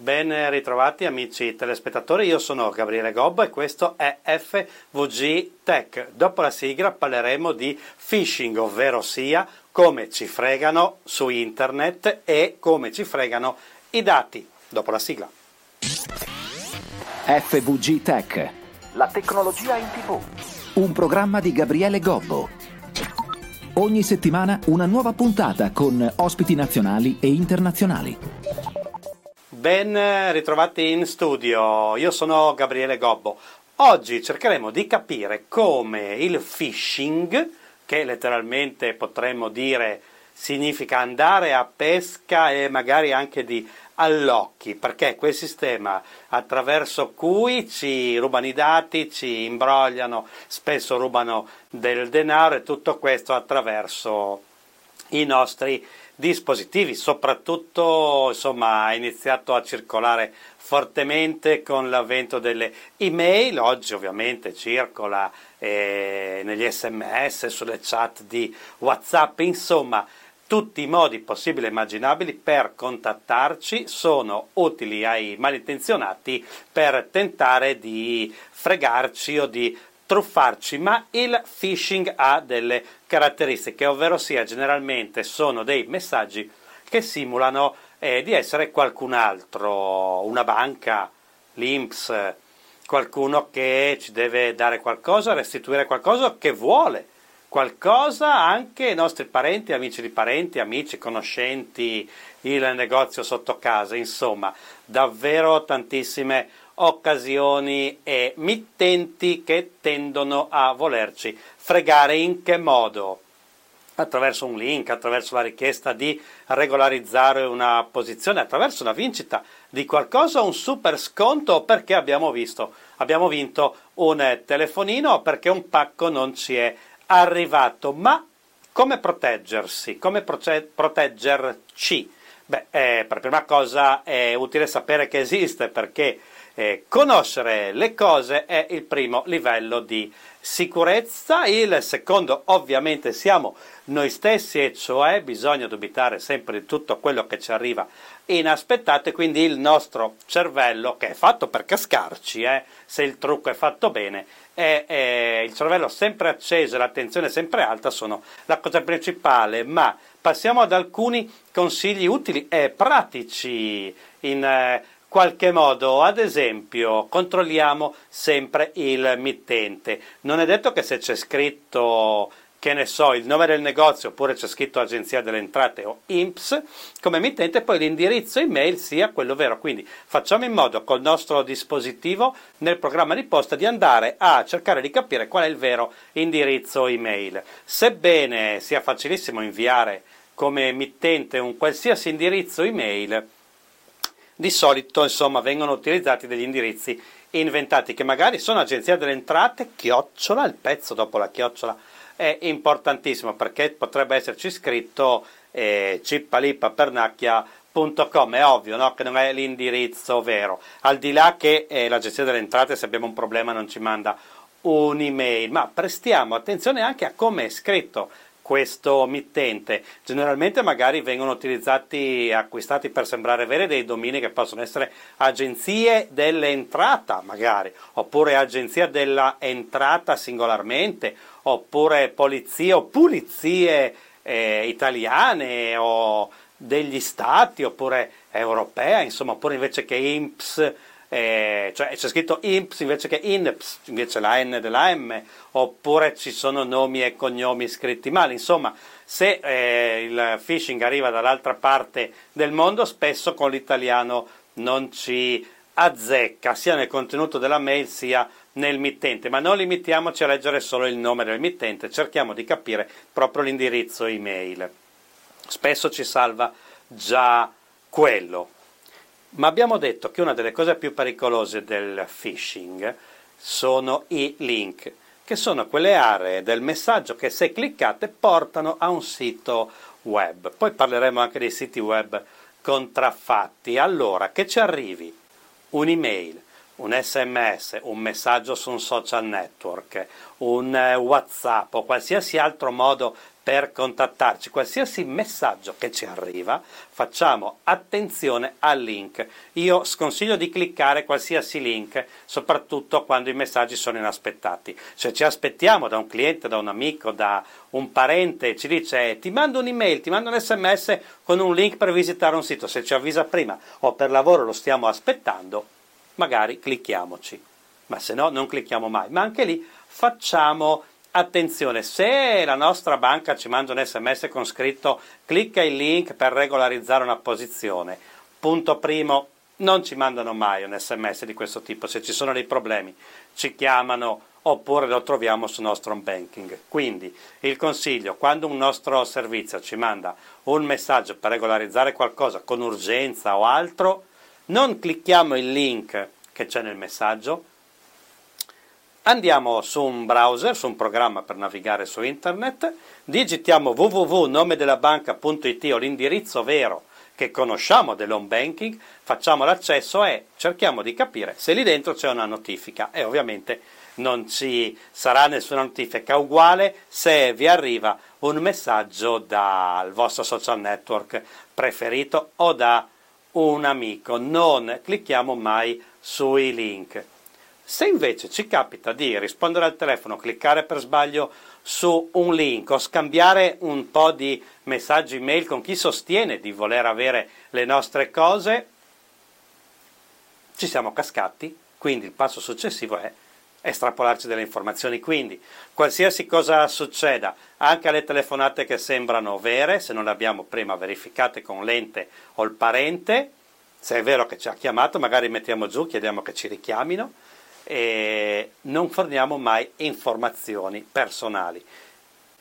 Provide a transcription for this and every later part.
Ben ritrovati amici telespettatori, io sono Gabriele Gobbo e questo è FVG Tech. Dopo la sigla parleremo di phishing, ovvero sia come ci fregano su internet e come ci fregano i dati. Dopo la sigla. FVG Tech. La tecnologia in tv. Un programma di Gabriele Gobbo. Ogni settimana una nuova puntata con ospiti nazionali e internazionali. Ben ritrovati in studio, io sono Gabriele Gobbo. Oggi cercheremo di capire come il phishing, che letteralmente potremmo dire significa andare a pesca e magari anche di allocchi, perché quel sistema attraverso cui ci rubano i dati, ci imbrogliano, spesso rubano del denaro e tutto questo attraverso i nostri dispositivi, soprattutto insomma, è iniziato a circolare fortemente con l'avvento delle email, oggi ovviamente circola eh, negli sms, sulle chat di Whatsapp, insomma tutti i modi possibili e immaginabili per contattarci sono utili ai malintenzionati per tentare di fregarci o di truffarci, ma il phishing ha delle caratteristiche, ovvero sia generalmente sono dei messaggi che simulano eh, di essere qualcun altro, una banca, l'INPS, qualcuno che ci deve dare qualcosa, restituire qualcosa che vuole qualcosa anche ai nostri parenti, amici di parenti, amici, conoscenti, il negozio sotto casa, insomma, davvero tantissime occasioni e mittenti che tendono a volerci fregare in che modo? Attraverso un link, attraverso la richiesta di regolarizzare una posizione, attraverso la vincita di qualcosa, un super sconto perché abbiamo visto, abbiamo vinto un telefonino perché un pacco non ci è arrivato. Ma come proteggersi? Come proce- proteggerci? Beh, eh, per prima cosa è utile sapere che esiste perché eh, conoscere le cose è il primo livello di sicurezza, il secondo ovviamente siamo noi stessi e cioè bisogna dubitare sempre di tutto quello che ci arriva inaspettato e quindi il nostro cervello che è fatto per cascarci, eh, se il trucco è fatto bene, è, è, il cervello sempre acceso e l'attenzione sempre alta sono la cosa principale, ma passiamo ad alcuni consigli utili e pratici in eh, qualche modo, ad esempio, controlliamo sempre il mittente. Non è detto che se c'è scritto, che ne so, il nome del negozio oppure c'è scritto Agenzia delle Entrate o INPS come mittente, poi l'indirizzo email sia quello vero. Quindi facciamo in modo col nostro dispositivo nel programma di posta di andare a cercare di capire qual è il vero indirizzo email. Sebbene sia facilissimo inviare come mittente un qualsiasi indirizzo email, di solito insomma, vengono utilizzati degli indirizzi inventati che magari sono agenzia delle entrate, chiocciola, il pezzo dopo la chiocciola è importantissimo perché potrebbe esserci scritto eh, cippalipapernacchia.com è ovvio no? che non è l'indirizzo vero al di là che eh, l'agenzia delle entrate se abbiamo un problema non ci manda un'email ma prestiamo attenzione anche a come è scritto questo mittente. Generalmente magari vengono utilizzati, acquistati per sembrare vere dei domini che possono essere agenzie dell'entrata magari, oppure agenzia dell'entrata singolarmente, oppure polizie o pulizie eh, italiane o degli stati, oppure europea, insomma, oppure invece che INPS eh, cioè c'è scritto INPS invece che INPS, invece la N della M, oppure ci sono nomi e cognomi scritti male. Insomma, se eh, il phishing arriva dall'altra parte del mondo, spesso con l'italiano non ci azzecca, sia nel contenuto della mail sia nel mittente, ma non limitiamoci a leggere solo il nome del mittente, cerchiamo di capire proprio l'indirizzo email. Spesso ci salva già quello. Ma abbiamo detto che una delle cose più pericolose del phishing sono i link, che sono quelle aree del messaggio che se cliccate portano a un sito web. Poi parleremo anche dei siti web contraffatti. Allora, che ci arrivi un'email un sms, un messaggio su un social network, un eh, whatsapp o qualsiasi altro modo per contattarci, qualsiasi messaggio che ci arriva, facciamo attenzione al link. Io sconsiglio di cliccare qualsiasi link, soprattutto quando i messaggi sono inaspettati. Se ci aspettiamo da un cliente, da un amico, da un parente, ci dice ti mando un'email, ti mando un sms con un link per visitare un sito, se ci avvisa prima o per lavoro lo stiamo aspettando, magari clicchiamoci. Ma se no non clicchiamo mai. Ma anche lì facciamo Attenzione, se la nostra banca ci manda un sms con scritto clicca il link per regolarizzare una posizione, punto primo, non ci mandano mai un sms di questo tipo, se ci sono dei problemi ci chiamano oppure lo troviamo sul nostro home banking. Quindi il consiglio, quando un nostro servizio ci manda un messaggio per regolarizzare qualcosa con urgenza o altro, non clicchiamo il link che c'è nel messaggio, Andiamo su un browser, su un programma per navigare su internet, digitiamo www.nomedelabanca.it o l'indirizzo vero che conosciamo dell'home banking, facciamo l'accesso e cerchiamo di capire se lì dentro c'è una notifica. E ovviamente non ci sarà nessuna notifica uguale se vi arriva un messaggio dal vostro social network preferito o da un amico. Non clicchiamo mai sui link. Se invece ci capita di rispondere al telefono, cliccare per sbaglio su un link o scambiare un po' di messaggi mail con chi sostiene di voler avere le nostre cose, ci siamo cascati, quindi il passo successivo è estrapolarci delle informazioni. Quindi, qualsiasi cosa succeda, anche alle telefonate che sembrano vere, se non le abbiamo prima verificate con l'ente o il parente, se è vero che ci ha chiamato, magari mettiamo giù, chiediamo che ci richiamino e non forniamo mai informazioni personali.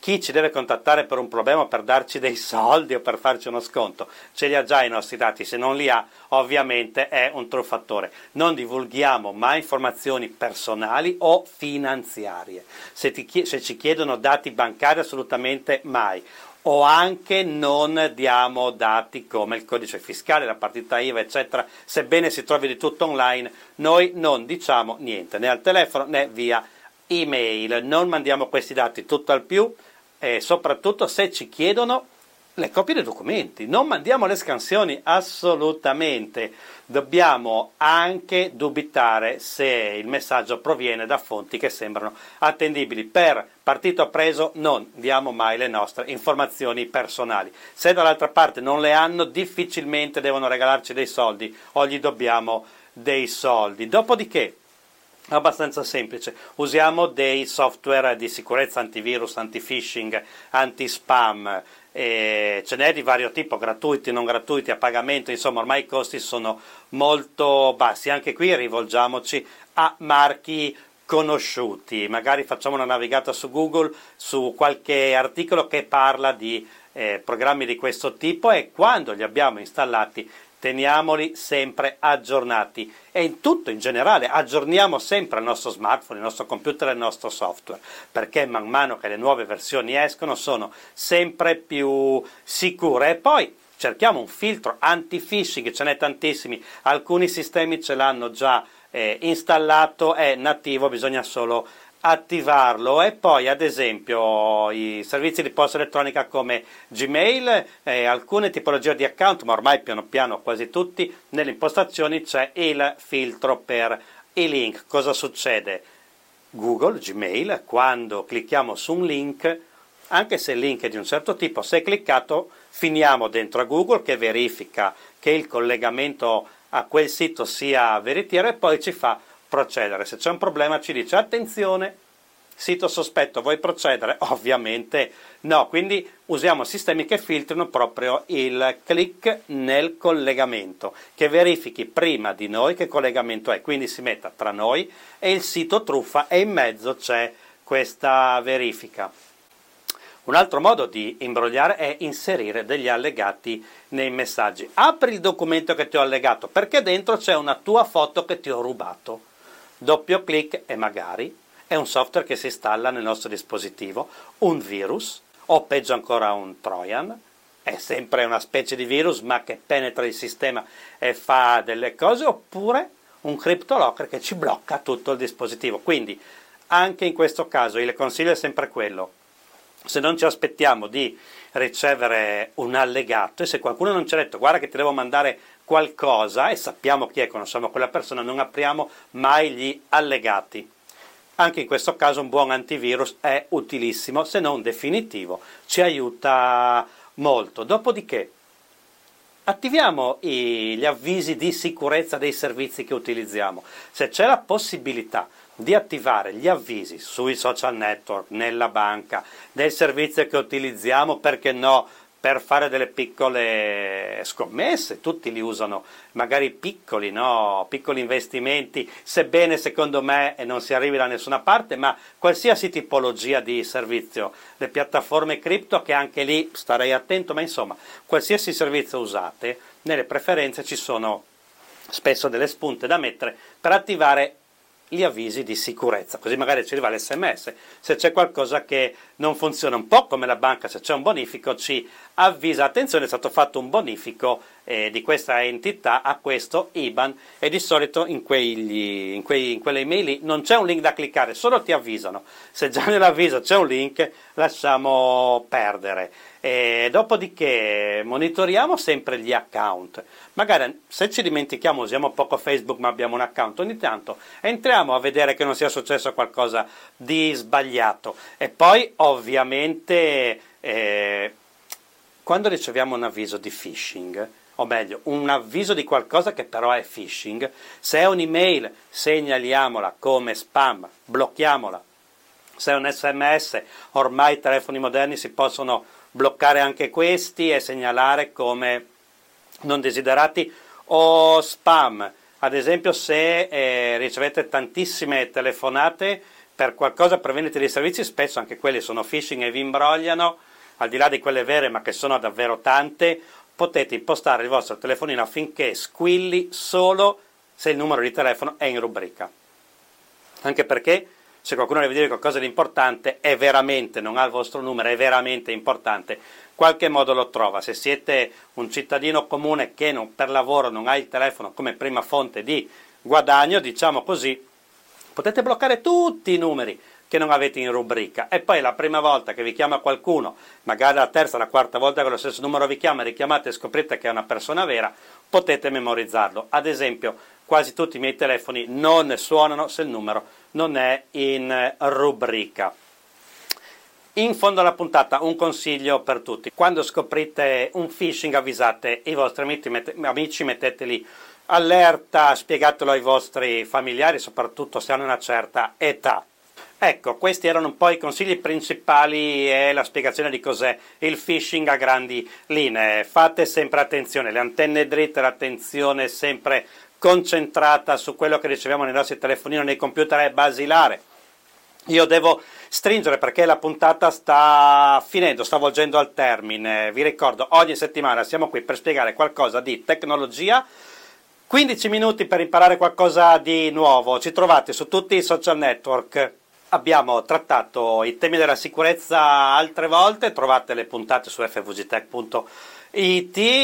Chi ci deve contattare per un problema, per darci dei soldi o per farci uno sconto, ce li ha già i nostri dati, se non li ha ovviamente è un truffatore. Non divulghiamo mai informazioni personali o finanziarie. Se, ti, se ci chiedono dati bancari assolutamente mai o anche non diamo dati come il codice fiscale, la partita IVA, eccetera, sebbene si trovi di tutto online, noi non diciamo niente, né al telefono né via email, non mandiamo questi dati tutto al più e soprattutto se ci chiedono le copie dei documenti, non mandiamo le scansioni assolutamente. Dobbiamo anche dubitare se il messaggio proviene da fonti che sembrano attendibili. Per partito preso non diamo mai le nostre informazioni personali. Se dall'altra parte non le hanno, difficilmente devono regalarci dei soldi o gli dobbiamo dei soldi. Dopodiché abbastanza semplice. Usiamo dei software di sicurezza antivirus, anti-phishing, anti-spam, e ce n'è di vario tipo, gratuiti, non gratuiti, a pagamento, insomma ormai i costi sono molto bassi. Anche qui rivolgiamoci a marchi conosciuti, magari facciamo una navigata su Google su qualche articolo che parla di eh, programmi di questo tipo e quando li abbiamo installati teniamoli sempre aggiornati. E in tutto in generale aggiorniamo sempre il nostro smartphone, il nostro computer e il nostro software perché man mano che le nuove versioni escono sono sempre più sicure. E poi cerchiamo un filtro anti-phishing, ce n'è tantissimi, alcuni sistemi ce l'hanno già eh, installato, è nativo, bisogna solo attivarlo e poi ad esempio i servizi di posta elettronica come Gmail e alcune tipologie di account ma ormai piano piano quasi tutti nelle impostazioni c'è il filtro per i link cosa succede? Google, Gmail quando clicchiamo su un link anche se il link è di un certo tipo se cliccato finiamo dentro a Google che verifica che il collegamento a quel sito sia veritiero e poi ci fa procedere. Se c'è un problema ci dice attenzione, sito sospetto, vuoi procedere? Ovviamente no, quindi usiamo sistemi che filtrino proprio il click nel collegamento, che verifichi prima di noi che collegamento è, quindi si metta tra noi e il sito truffa e in mezzo c'è questa verifica. Un altro modo di imbrogliare è inserire degli allegati nei messaggi. Apri il documento che ti ho allegato perché dentro c'è una tua foto che ti ho rubato doppio clic e magari. È un software che si installa nel nostro dispositivo, un virus o peggio ancora un trojan, è sempre una specie di virus ma che penetra il sistema e fa delle cose, oppure un CryptoLocker che ci blocca tutto il dispositivo. Quindi anche in questo caso il consiglio è sempre quello, se non ci aspettiamo di ricevere un allegato e se qualcuno non ci ha detto guarda che ti devo mandare qualcosa e sappiamo chi è, conosciamo quella persona, non apriamo mai gli allegati. Anche in questo caso un buon antivirus è utilissimo, se non definitivo, ci aiuta molto. Dopodiché attiviamo gli avvisi di sicurezza dei servizi che utilizziamo. Se c'è la possibilità di attivare gli avvisi sui social network, nella banca, del servizio che utilizziamo, perché no, per fare delle piccole scommesse, tutti li usano, magari piccoli, no? piccoli investimenti, sebbene secondo me non si arrivi da nessuna parte, ma qualsiasi tipologia di servizio, le piattaforme cripto che anche lì starei attento, ma insomma, qualsiasi servizio usate, nelle preferenze ci sono spesso delle spunte da mettere per attivare gli avvisi di sicurezza, così magari ci arriva l'SMS, se c'è qualcosa che non funziona un po' come la banca, se c'è un bonifico ci avvisa, attenzione è stato fatto un bonifico eh, di questa entità a questo IBAN e di solito in, quegli, in, quei, in quelle email lì non c'è un link da cliccare, solo ti avvisano, se già nell'avviso c'è un link lasciamo perdere. E dopodiché monitoriamo sempre gli account. Magari se ci dimentichiamo, usiamo poco Facebook ma abbiamo un account, ogni tanto entriamo a vedere che non sia successo qualcosa di sbagliato. E poi ovviamente eh, quando riceviamo un avviso di phishing, o meglio, un avviso di qualcosa che però è phishing, se è un'email segnaliamola come spam, blocchiamola. Se è un sms, ormai i telefoni moderni si possono bloccare anche questi e segnalare come non desiderati o spam. Ad esempio se eh, ricevete tantissime telefonate per qualcosa per vendita di servizi, spesso anche quelli sono phishing e vi imbrogliano, al di là di quelle vere ma che sono davvero tante, potete impostare il vostro telefonino affinché squilli solo se il numero di telefono è in rubrica. Anche perché se qualcuno deve dire qualcosa di importante, è veramente, non ha il vostro numero, è veramente importante, qualche modo lo trova. Se siete un cittadino comune che non, per lavoro non ha il telefono come prima fonte di guadagno, diciamo così, potete bloccare tutti i numeri che non avete in rubrica e poi la prima volta che vi chiama qualcuno, magari la terza, la quarta volta che lo stesso numero vi chiama, richiamate e scoprite che è una persona vera, potete memorizzarlo. Ad esempio, quasi tutti i miei telefoni non suonano se il numero non è in rubrica. In fondo alla puntata un consiglio per tutti. Quando scoprite un phishing avvisate i vostri amici, metteteli allerta, spiegatelo ai vostri familiari, soprattutto se hanno una certa età. Ecco, questi erano un po' i consigli principali e la spiegazione di cos'è il phishing a grandi linee. Fate sempre attenzione, le antenne dritte, l'attenzione sempre concentrata su quello che riceviamo nei nostri telefonini, nei computer è basilare. Io devo stringere perché la puntata sta finendo, sta volgendo al termine. Vi ricordo, ogni settimana siamo qui per spiegare qualcosa di tecnologia. 15 minuti per imparare qualcosa di nuovo. Ci trovate su tutti i social network. Abbiamo trattato i temi della sicurezza altre volte, trovate le puntate su fvgtech.it,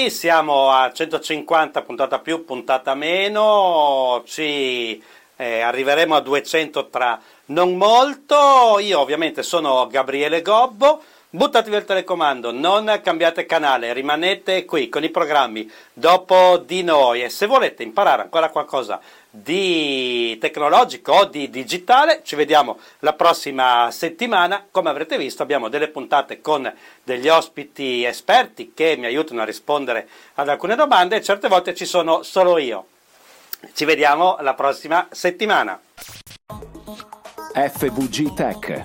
siamo a 150 puntata più, puntata meno, ci eh, arriveremo a 200 tra non molto. Io ovviamente sono Gabriele Gobbo. Buttatevi il telecomando, non cambiate canale, rimanete qui con i programmi dopo di noi e se volete imparare ancora qualcosa di tecnologico o di digitale, ci vediamo la prossima settimana. Come avrete visto abbiamo delle puntate con degli ospiti esperti che mi aiutano a rispondere ad alcune domande e certe volte ci sono solo io. Ci vediamo la prossima settimana. FVG Tech,